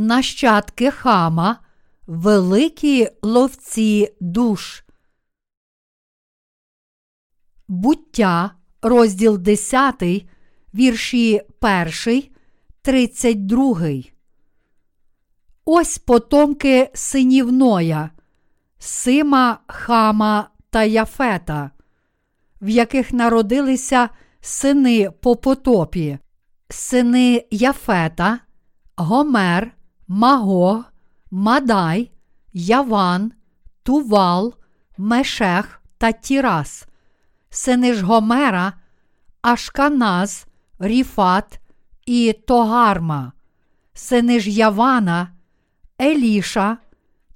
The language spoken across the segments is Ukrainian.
нащадки хама, великі ловці душ. Буття, розділ 10, вірші 1, 32. Ось потомки синів Ноя, Сима, Хама та Яфета, в яких народилися сини по потопі, сини Яфета, Гомер, Магог, Мадай, Яван, Тувал, Мешех та Тірас, сини ж Гомера, Ашканаз, Ріфат і Тогарма, сини ж Явана, Еліша,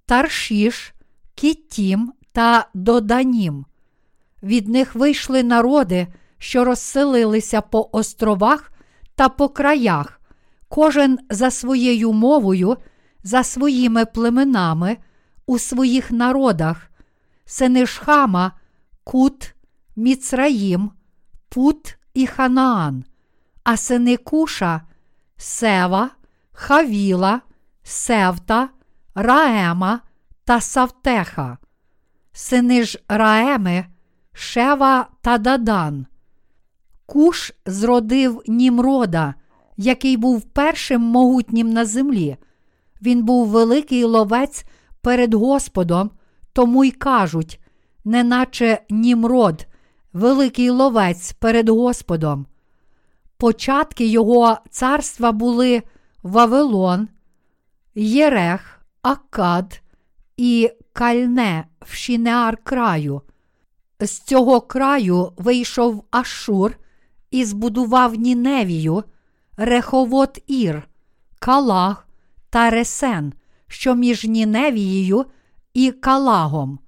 Таршіш, Кіттім та Доданім. Від них вийшли народи, що розселилися по островах та по краях, кожен за своєю мовою, за своїми племенами у своїх народах, сини Кут, Міцраїм, Пут і Ханаан, а сини Куша, Сева, Хавіла, Севта, Раема та Савтеха, сини ж Раеми, Шева та Дадан. Куш зродив Німрода, який був першим могутнім на землі. Він був великий ловець перед Господом, тому й кажуть, неначе Німрод, великий ловець перед Господом. Початки його царства були Вавилон, Єрех, Акад і Кальне в Шінеар краю. З цього краю вийшов Ашур і збудував Ніневію, Реховот Ір, Калах та Ресен, що між Ніневією і Калагом.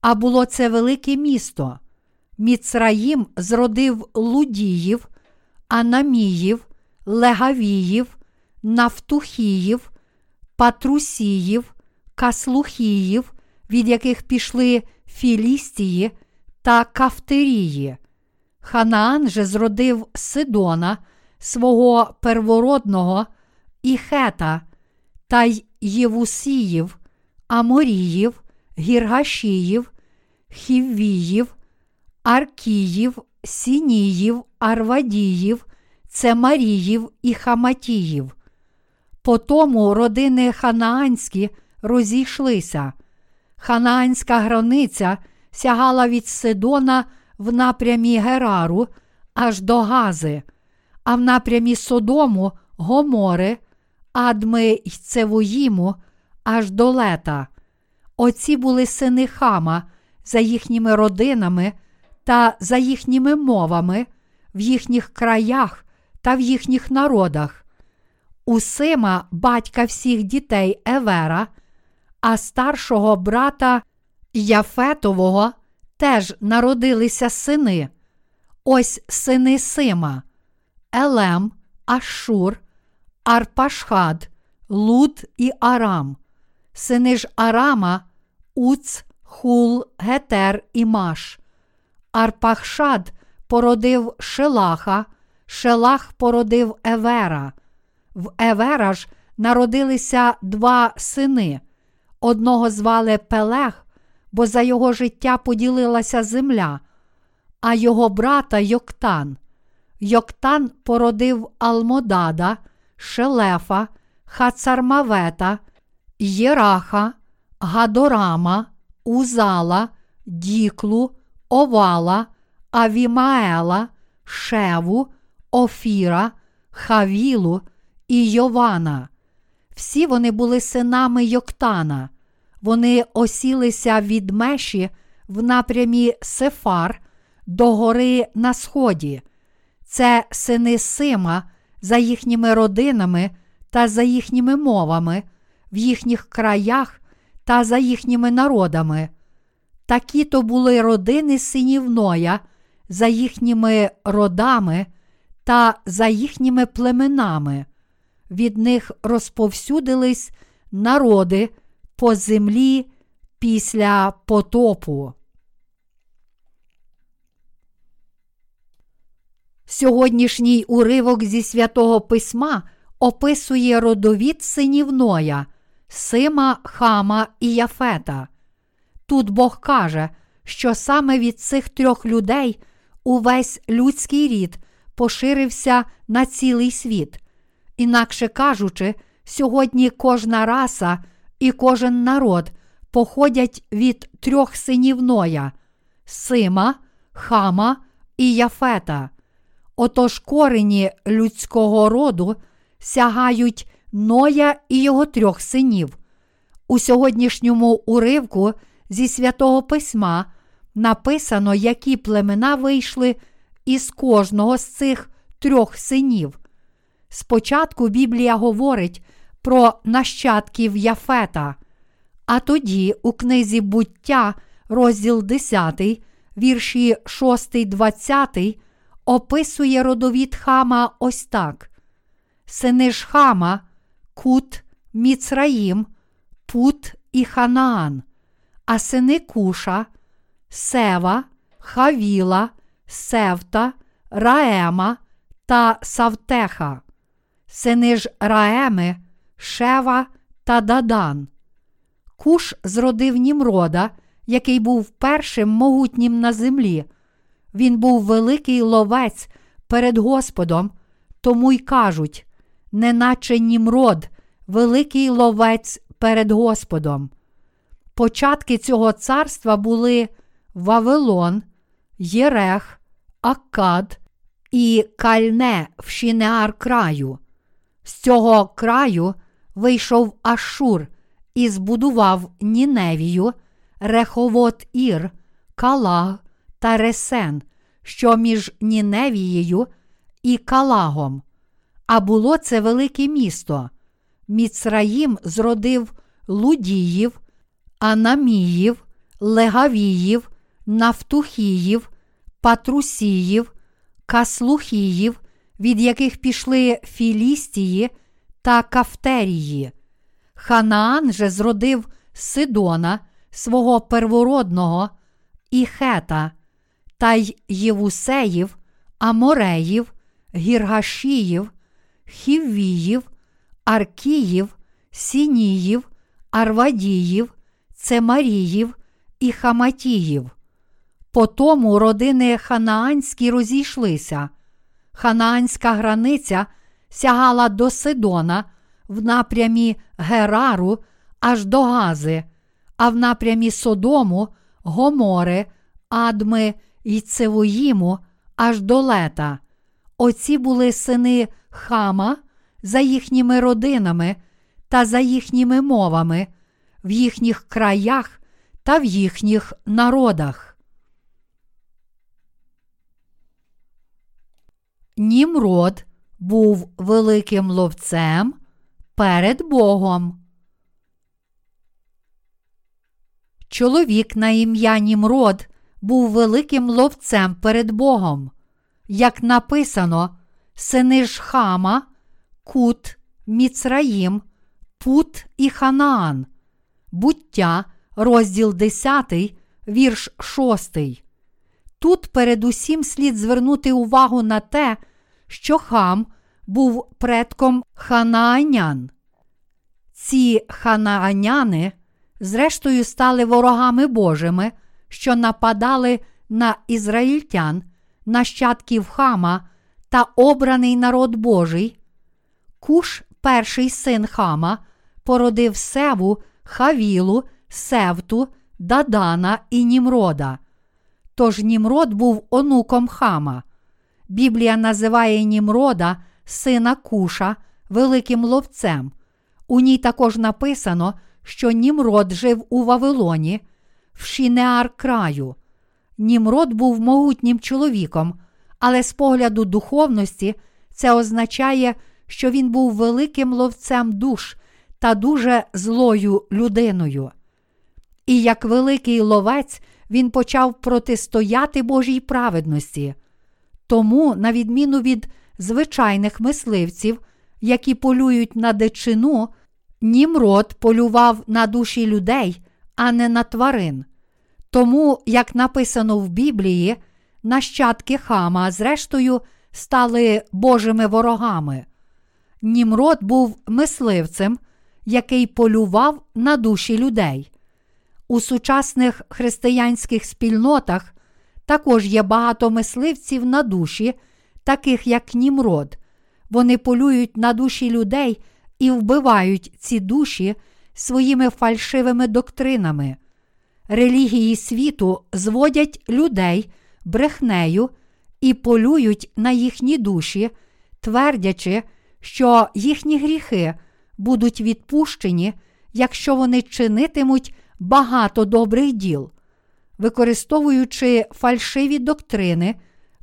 А було це велике місто. Міцраїм зродив Лудіїв, Анаміїв, Легавіїв, Нафтухіїв, Патрусіїв, Каслухіїв, від яких пішли Філістії та Кафтерії. Ханаан же зродив Сидона, свого первородного, і Хета, та й Євусіїв, Аморіїв, Гіргашіїв, Хіввіїв, Аркіїв, Сініїв, Арвадіїв, Цемаріїв і Хаматіїв. Потому родини ханаанські розійшлися. Ханаанська границя сягала від Сидона в напрямі Герару аж до Гази, а в напрямі Содому Гомори, Адми й Цевоїму аж до лета. Оці були сини Хама за їхніми родинами та за їхніми мовами, в їхніх краях та в їхніх народах. У Сима батька всіх дітей Евера, а старшого брата Яфетового теж народилися сини. Ось сини Сима, Елем, Ашур, Арпашхад, Луд і Арам, сини ж Арама, Уц, Хул, Гетер і Маш. Арпахшад породив Шелаха, Шелах породив Евера. В Евера ж народилися два сини. Одного звали Пелег, бо за його життя поділилася земля, а його брата Йоктан. Йоктан породив Алмодада, Шелефа, Хацармавета, Єраха, Гадорама, Узала, Діклу, Овала, Авімаела, Шеву, Офіра, Хавілу і Йована. Всі вони були синами Йоктана. Вони осілися від меші в напрямі Сефар до гори на сході. Це сини Сима за їхніми родинами та за їхніми мовами, в їхніх краях та за їхніми народами. Такі то були родини синів Ноя за їхніми родами та за їхніми племенами. Від них розповсюдились народи по землі після потопу. Сьогоднішній уривок зі святого письма описує родовід синів Ноя, Сима, Хама і Яфета. Тут Бог каже, що саме від цих трьох людей увесь людський рід поширився на цілий світ. Інакше кажучи, сьогодні кожна раса і кожен народ походять від трьох синів Ноя Сима, Хама і Яфета. Отож корені людського роду сягають Ноя і його трьох синів. У сьогоднішньому уривку зі святого письма написано, які племена вийшли із кожного з цих трьох синів. Спочатку Біблія говорить про нащадків Яфета, а тоді у книзі буття, розділ 10, вірші 6, 20, описує родовід Хама ось так: Сини ж Хама, Кут, Міцраїм, Пут і Ханаан, а сини Куша, Сева, Хавіла, Севта, Раема та Савтеха, сини ж Раеми, Шева та Дадан. Куш зродив Німрода, який був першим могутнім на землі. Він був великий ловець перед Господом, тому й кажуть, неначе Німрод, великий ловець перед Господом. Початки цього царства були Вавилон, Єрех, Аккад і Кальне в Шінеар краю. З цього краю вийшов Ашур і збудував Ніневію, Реховот Ір, Калаг та Ресен, що між Ніневією і Калагом. А було це велике місто. Міцраїм зродив Лудіїв, Анаміїв, Легавіїв, Нафтухіїв, Патрусіїв, Каслухіїв, від яких пішли Філістії та Кафтерії. Ханаан же зродив Сидона, свого первородного, і Хета, та й Євусеїв, Амореїв, Гіргашіїв, Хіввіїв, Аркіїв, Сініїв, Арвадіїв, Цемаріїв і Хаматіїв. По тому родини ханаанські розійшлися. Ханаанська границя сягала до Сидона в напрямі Герару аж до Гази, а в напрямі Содому, Гомори, Адми і Цевоїму аж до лета. Оці були сини Хама за їхніми родинами та за їхніми мовами, в їхніх краях та в їхніх народах. Німрод був великим ловцем перед Богом. Чоловік на ім'я Німрод був великим ловцем перед Богом. Як написано, сини ж Хама, Кут, Міцраїм, Пут і Ханаан, буття, розділ 10, вірш 6. Тут передусім слід звернути увагу на те, що хам був предком ханаанян. Ці ханааняни, зрештою, стали ворогами Божими, що нападали на ізраїльтян, нащадків хама та обраний народ Божий. Куш, перший син хама, породив Севу, Хавілу, Севту, Дадана і Німрода. Тож Німрод був онуком хама. Біблія називає Німрода, сина Куша, великим ловцем. У ній також написано, що Німрод жив у Вавилоні, в Шінеар краю. Німрод був могутнім чоловіком, але з погляду духовності це означає, що він був великим ловцем душ та дуже злою людиною. І як великий ловець він почав протистояти Божій праведності. Тому, на відміну від звичайних мисливців, які полюють на дичину, Німрод полював на душі людей, а не на тварин. Тому, як написано в Біблії, нащадки хама, зрештою, стали Божими ворогами. Німрод був мисливцем, який полював на душі людей. У сучасних християнських спільнотах також є багато мисливців на душі, таких як Німрод. Вони полюють на душі людей і вбивають ці душі своїми фальшивими доктринами. Релігії світу зводять людей брехнею і полюють на їхні душі, твердячи, що їхні гріхи будуть відпущені, якщо вони чинитимуть багато добрих діл, використовуючи фальшиві доктрини,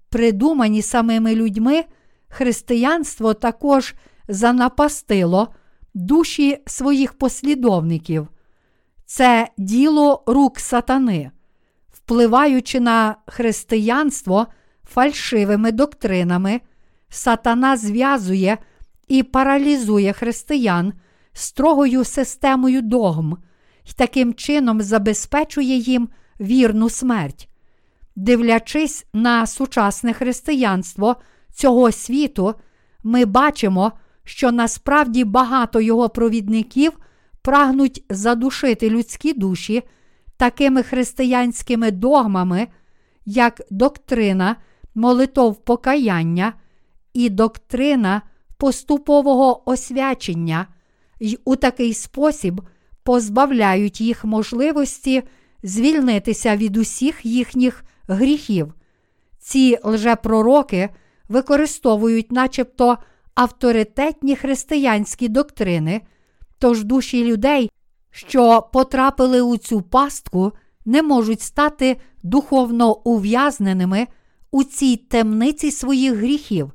придумані самими людьми, християнство також занапастило душі своїх послідовників. Це діло рук сатани, впливаючи на християнство фальшивими доктринами, сатана зв'язує і паралізує християн строгою системою догм і таким чином забезпечує їм вірну смерть. Дивлячись на сучасне християнство цього світу, ми бачимо, що насправді багато його провідників прагнуть задушити людські душі такими християнськими догмами, як доктрина молитов покаяння і доктрина поступового освячення, й у такий спосіб позбавляють їх можливості звільнитися від усіх їхніх гріхів. Ці лжепророки використовують, начебто, авторитетні християнські доктрини, тож душі людей, що потрапили у цю пастку, не можуть стати духовно ув'язненими у цій темниці своїх гріхів.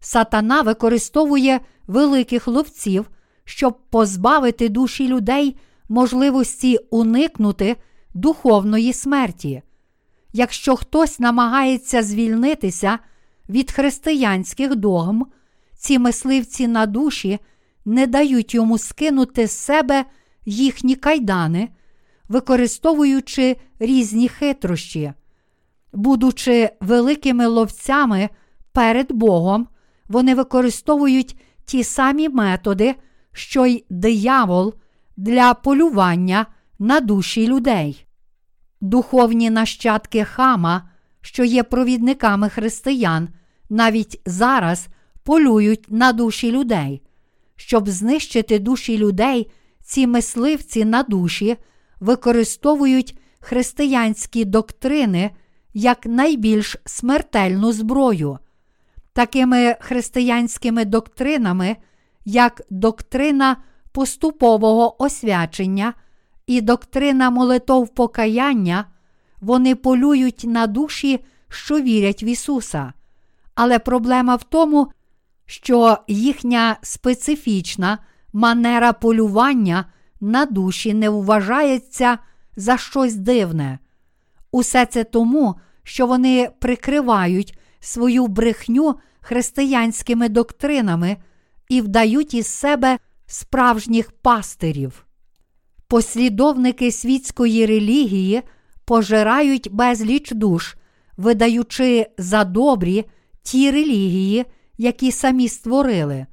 Сатана використовує великих ловців, щоб позбавити душі людей можливості уникнути духовної смерті. Якщо хтось намагається звільнитися від християнських догм, ці мисливці на душі не дають йому скинути з себе їхні кайдани, використовуючи різні хитрощі. Будучи великими ловцями перед Богом, вони використовують ті самі методи, що й диявол для полювання на душі людей. Духовні нащадки хама, що є провідниками християн, навіть зараз полюють на душі людей. Щоб знищити душі людей, ці мисливці на душі використовують християнські доктрини як найбільш смертельну зброю. Такими християнськими доктринами, як доктрина поступового освячення і доктрина молитов покаяння, вони полюють на душі, що вірять в Ісуса. Але проблема в тому, що їхня специфічна манера полювання на душі не вважається за щось дивне. Усе це тому, що вони прикривають свою брехню християнськими доктринами і вдають із себе справжніх пастирів. Послідовники світської релігії пожирають безліч душ, видаючи за добрі ті релігії, які самі створили.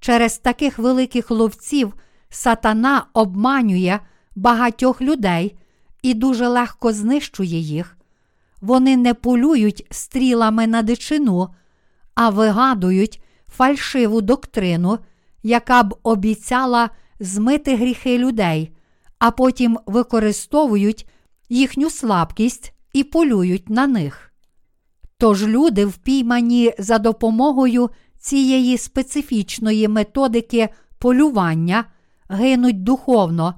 Через таких великих ловців сатана обманює багатьох людей і дуже легко знищує їх. Вони не полюють стрілами на дичину, а вигадують фальшиву доктрину, яка б обіцяла змити гріхи людей, а потім використовують їхню слабкість і полюють на них. Тож люди, впіймані за допомогою цієї специфічної методики полювання, гинуть духовно,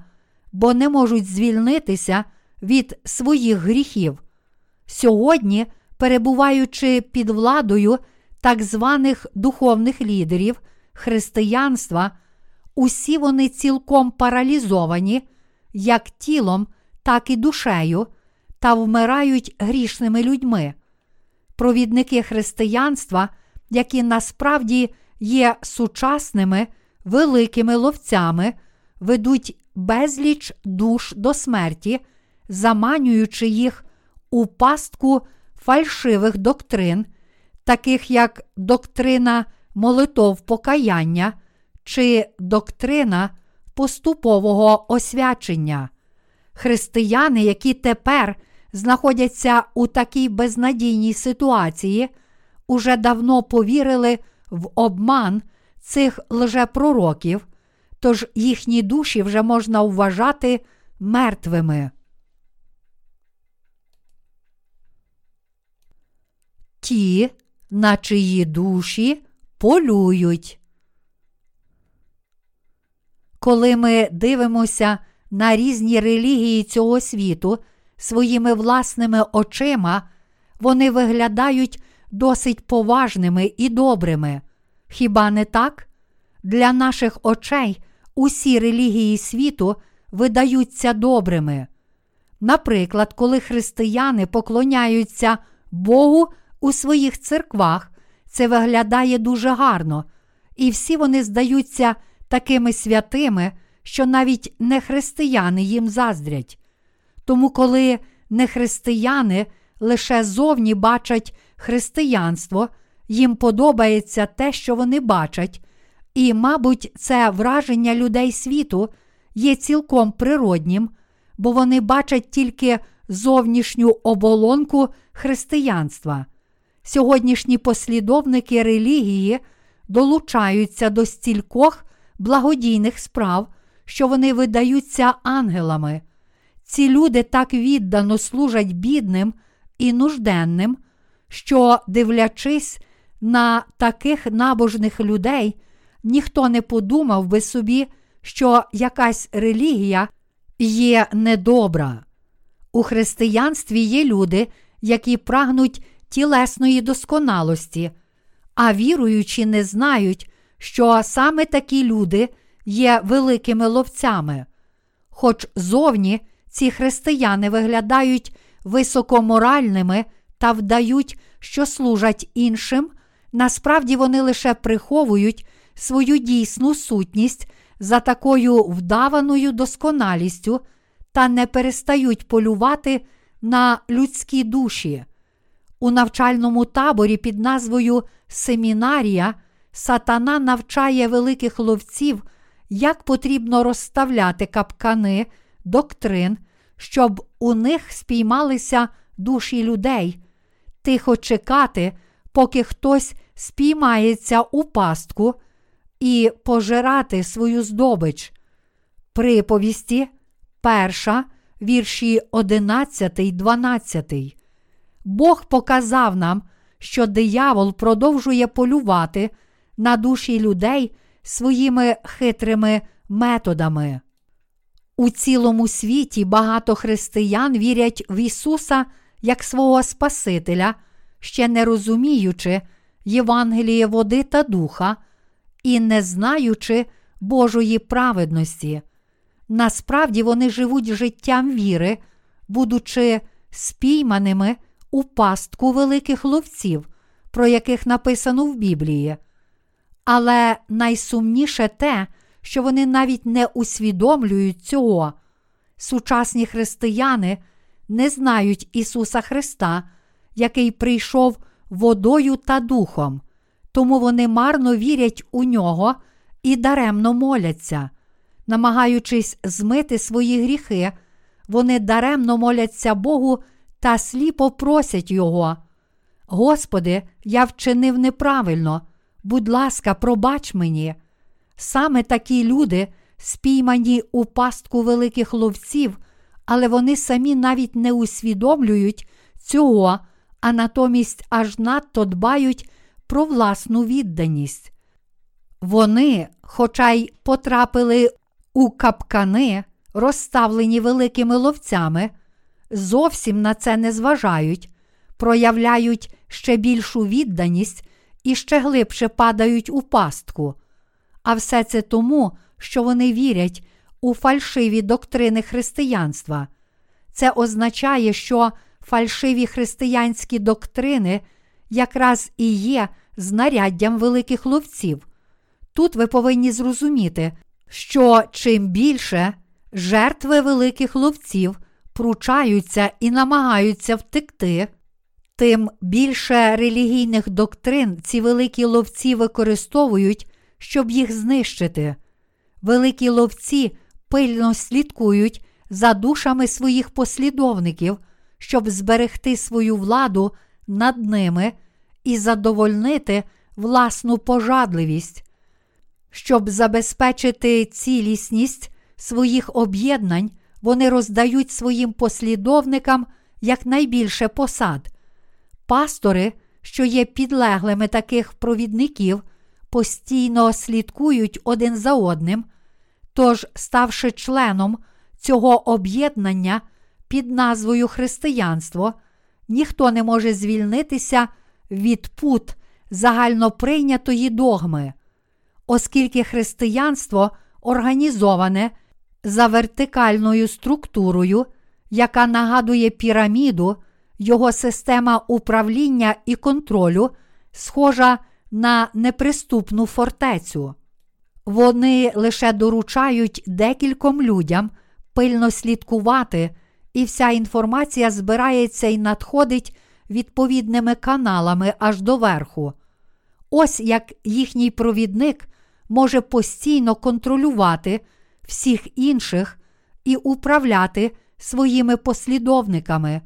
бо не можуть звільнитися від своїх гріхів. Сьогодні, перебуваючи під владою так званих духовних лідерів християнства, усі вони цілком паралізовані, як тілом, так і душею, та вмирають грішними людьми. Провідники християнства, які насправді є сучасними великими ловцями, ведуть безліч душ до смерті, заманюючи їх у пастку фальшивих доктрин, таких як доктрина молитов покаяння, чи доктрина поступового освячення. Християни, які тепер знаходяться у такій безнадійній ситуації, уже давно повірили в обман цих лжепророків, тож їхні душі вже можна вважати мертвими. Ті, на чиї душі полюють. Коли ми дивимося на різні релігії цього світу своїми власними очима, вони виглядають досить поважними і добрими. Хіба не так? Для наших очей усі релігії світу видаються добрими. Наприклад, коли християни поклоняються Богу у своїх церквах, це виглядає дуже гарно, і всі вони здаються такими святими, що навіть нехристияни їм заздрять. Тому, коли нехристияни лише зовні бачать християнство, їм подобається те, що вони бачать, і, мабуть, це враження людей світу є цілком природнім, бо вони бачать тільки зовнішню оболонку християнства. Сьогоднішні послідовники релігії долучаються до стількох благодійних справ, що вони видаються ангелами. Ці люди так віддано служать бідним і нужденним, що, дивлячись на таких набожних людей, ніхто не подумав би собі, що якась релігія є недобра. У християнстві є люди, які прагнуть тілесної досконалості, а віруючі не знають, що саме такі люди є великими ловцями. Хоч зовні ці християни виглядають високоморальними та вдають, що служать іншим, насправді вони лише приховують свою дійсну сутність за такою вдаваною досконалістю та не перестають полювати на людські душі. У навчальному таборі під назвою Семінарія сатана навчає великих ловців, як потрібно розставляти капкани доктрин, щоб у них спіймалися душі людей, тихо чекати, поки хтось спіймається у пастку і пожирати свою здобич. Приповісті, перша, вірші 11, 12. Бог показав нам, що диявол продовжує полювати на душі людей своїми хитрими методами. У цілому світі багато християн вірять в Ісуса як свого Спасителя, ще не розуміючи Євангеліє води та духа і не знаючи Божої праведності. Насправді вони живуть життям віри, будучи спійманими у пастку великих ловців, про яких написано в Біблії. Але найсумніше те, що вони навіть не усвідомлюють цього. Сучасні християни не знають Ісуса Христа, який прийшов водою та духом, тому вони марно вірять у нього і даремно моляться. Намагаючись змити свої гріхи, вони даремно моляться Богу та сліпо просять Його. Господи, я вчинив неправильно, будь ласка, пробач мені. Саме такі люди спіймані у пастку великих ловців, але вони самі навіть не усвідомлюють цього, а натомість аж надто дбають про власну відданість. Вони, хоча й потрапили у капкани, розставлені великими ловцями, зовсім на це не зважають, проявляють ще більшу відданість і ще глибше падають у пастку. А все це тому, що вони вірять у фальшиві доктрини християнства. Це означає, що фальшиві християнські доктрини якраз і є знаряддям великих ловців. Тут ви повинні зрозуміти, що чим більше жертви великих ловців пручаються і намагаються втекти, тим більше релігійних доктрин ці великі ловці використовують щоб їх знищити. Великі ловці пильно слідкують за душами своїх послідовників, щоб зберегти свою владу над ними і задовольнити власну пожадливість. Щоб забезпечити цілісність своїх об'єднань, вони роздають своїм послідовникам якнайбільше посад. Пастори, що є підлеглими таких провідників, постійно слідкують один за одним, тож, ставши членом цього об'єднання під назвою Християнство, ніхто не може звільнитися від пут загальноприйнятої догми, оскільки християнство організоване за вертикальною структурою, яка нагадує піраміду, його система управління і контролю схожа на неприступну фортецю. Вони лише доручають декільком людям пильно слідкувати, і вся інформація збирається і надходить відповідними каналами аж до верху. Ось як їхній провідник може постійно контролювати всіх інших і управляти своїми послідовниками.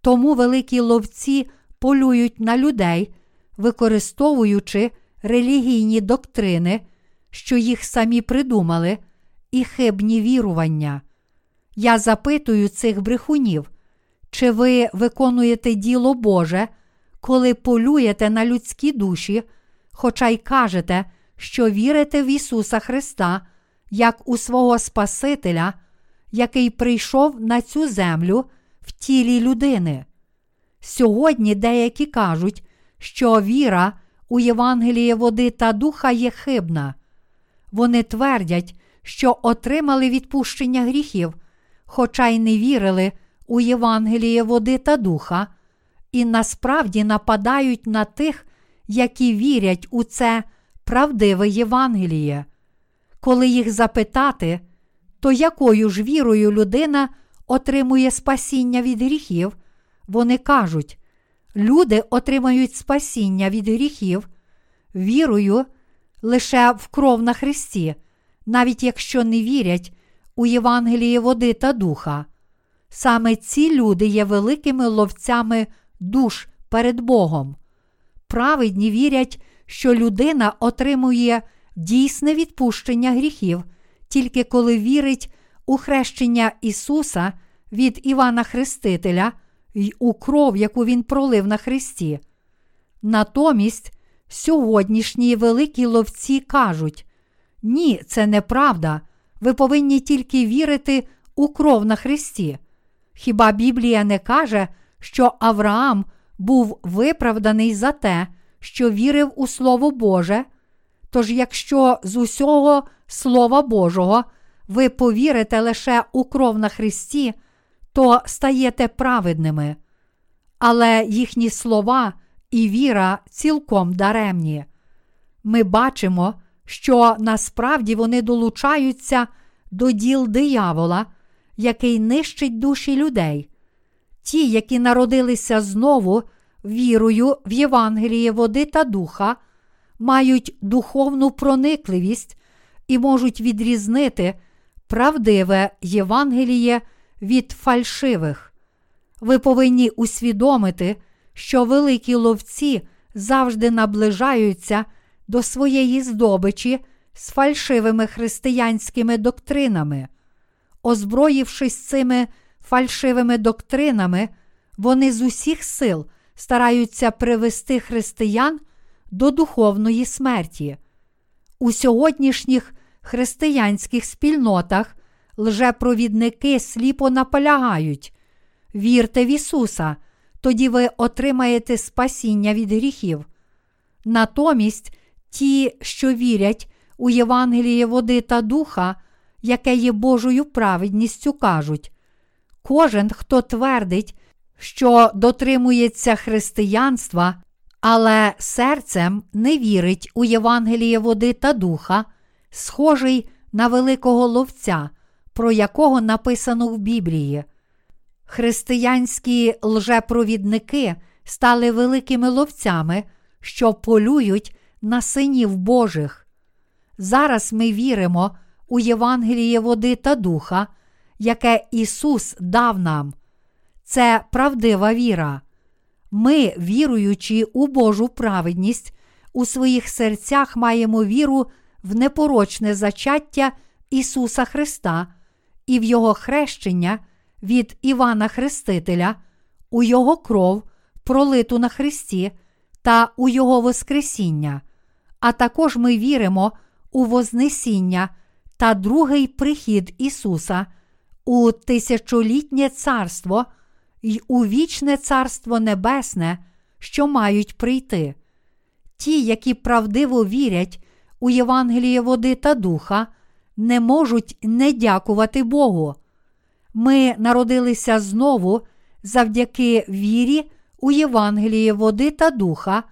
Тому великі ловці полюють на людей, використовуючи релігійні доктрини, що їх самі придумали, і хибні вірування. Я запитую цих брехунів, чи ви виконуєте діло Боже, коли полюєте на людські душі, хоча й кажете, що вірите в Ісуса Христа як у свого Спасителя, який прийшов на цю землю в тілі людини. Сьогодні деякі кажуть, що віра у Євангеліє води та духа є хибна. Вони твердять, що отримали відпущення гріхів, хоча й не вірили у Євангеліє води та духа, і насправді нападають на тих, які вірять у це правдиве Євангеліє. Коли їх запитати, то якою ж вірою людина отримує спасіння від гріхів, вони кажуть, люди отримають спасіння від гріхів, вірою лише в кров на Христі, навіть якщо не вірять у Євангеліє води та духа. Саме ці люди є великими ловцями душ перед Богом. Праведні вірять, що людина отримує дійсне відпущення гріхів, тільки коли вірить у хрещення Ісуса від Івана Хрестителя й у кров, яку Він пролив на Христі. Натомість сьогоднішні великі ловці кажуть: ні, це неправда. Ви повинні тільки вірити у кров на Христі. Хіба Біблія не каже, що Авраам був виправданий за те, що вірив у Слово Боже? Тож, якщо з усього Слова Божого ви повірите лише у кров на Христі, то стаєте праведними. Але їхні слова і віра цілком даремні. Ми бачимо, що насправді вони долучаються до діл диявола, який нищить душі людей. Ті, які народилися знову вірою в Євангеліє води та духа, мають духовну проникливість і можуть відрізнити правдиве Євангеліє від фальшивих. Ви повинні усвідомити, що великі ловці завжди наближаються до своєї здобичі з фальшивими християнськими доктринами. Озброївшись цими фальшивими доктринами, вони з усіх сил стараються привести християн до духовної смерті. У сьогоднішніх християнських спільнотах лжепровідники сліпо наполягають. Вірте в Ісуса, тоді ви отримаєте спасіння від гріхів. Натомість ті, що вірять у Євангеліє води та духа, яке є Божою праведністю, кажуть: кожен, хто твердить, що дотримується християнства, але серцем не вірить у Євангеліє води та духа, схожий на великого ловця, про якого написано в Біблії. Християнські лжепровідники стали великими ловцями, що полюють на синів Божих. Зараз ми віримо у Євангеліє води та духа, яке Ісус дав нам. Це правдива віра. Ми, віруючи у Божу праведність, у своїх серцях маємо віру в непорочне зачаття Ісуса Христа і в Його хрещення від Івана Хрестителя, у Його кров, пролиту на Христі, та у Його Воскресіння. А також ми віримо у Вознесіння та другий прихід Ісуса, у тисячолітнє царство й у вічне Царство Небесне, що мають прийти. Ті, які правдиво вірять у Євангеліє води та духа, не можуть не дякувати Богу. Ми народилися знову завдяки вірі у Євангеліє води та духа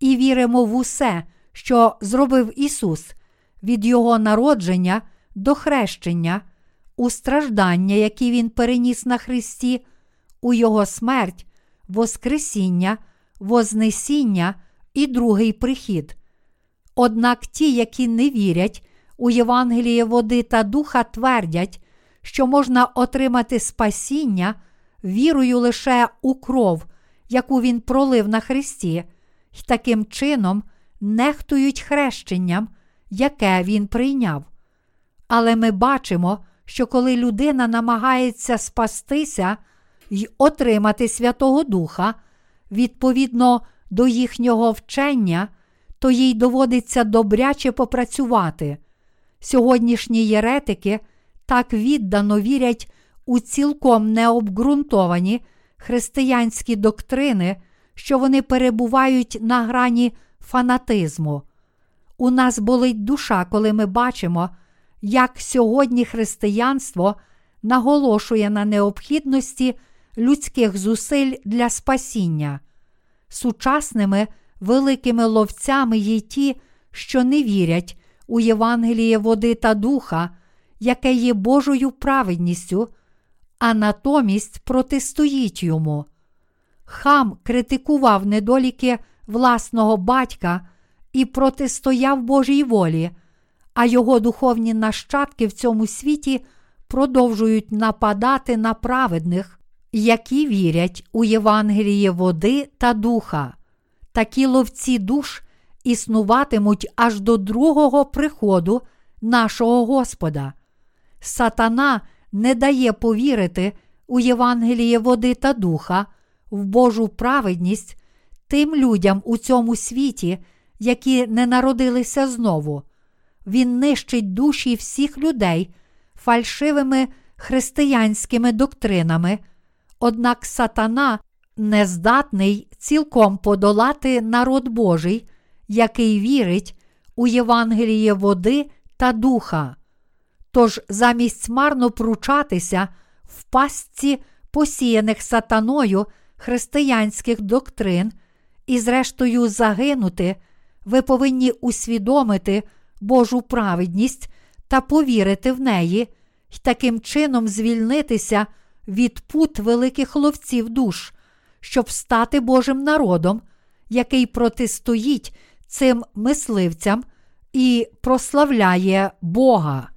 і віримо в усе, що зробив Ісус від Його народження до хрещення, у страждання, які Він переніс на Христі, у Його смерть, Воскресіння, Вознесіння і другий прихід. Однак ті, які не вірять у Євангеліє води та духа, твердять, що можна отримати спасіння вірою лише у кров, яку Він пролив на Христі, і таким чином нехтують хрещенням, яке Він прийняв. Але ми бачимо, що коли людина намагається спастися й отримати Святого Духа, відповідно до їхнього вчення, то їй доводиться добряче попрацювати. Сьогоднішні єретики так віддано вірять у цілком необґрунтовані християнські доктрини, що вони перебувають на грані фанатизму. У нас болить душа, коли ми бачимо, як сьогодні християнство наголошує на необхідності людських зусиль для спасіння. Сучасними великими ловцями є ті, що не вірять у Євангеліє води та духа, яке є Божою праведністю, а натомість протистоїть йому. Хам критикував недоліки власного батька і протистояв Божій волі, а його духовні нащадки в цьому світі продовжують нападати на праведних, які вірять у Євангеліє води та духа. Такі ловці душ існуватимуть аж до другого приходу нашого Господа. Сатана не дає повірити у Євангеліє води та духа, в Божу праведність тим людям у цьому світі, які не народилися знову. Він нищить душі всіх людей фальшивими християнськими доктринами, однак сатана не здатний цілком подолати народ Божий, який вірить у Євангеліє води та духа. Тож замість марно пручатися в пастці посіяних сатаною християнських доктрин і, зрештою, загинути, ви повинні усвідомити Божу праведність та повірити в неї, і таким чином звільнитися від пут великих ловців душ, щоб стати Божим народом, який протистоїть цим мисливцям і прославляє Бога.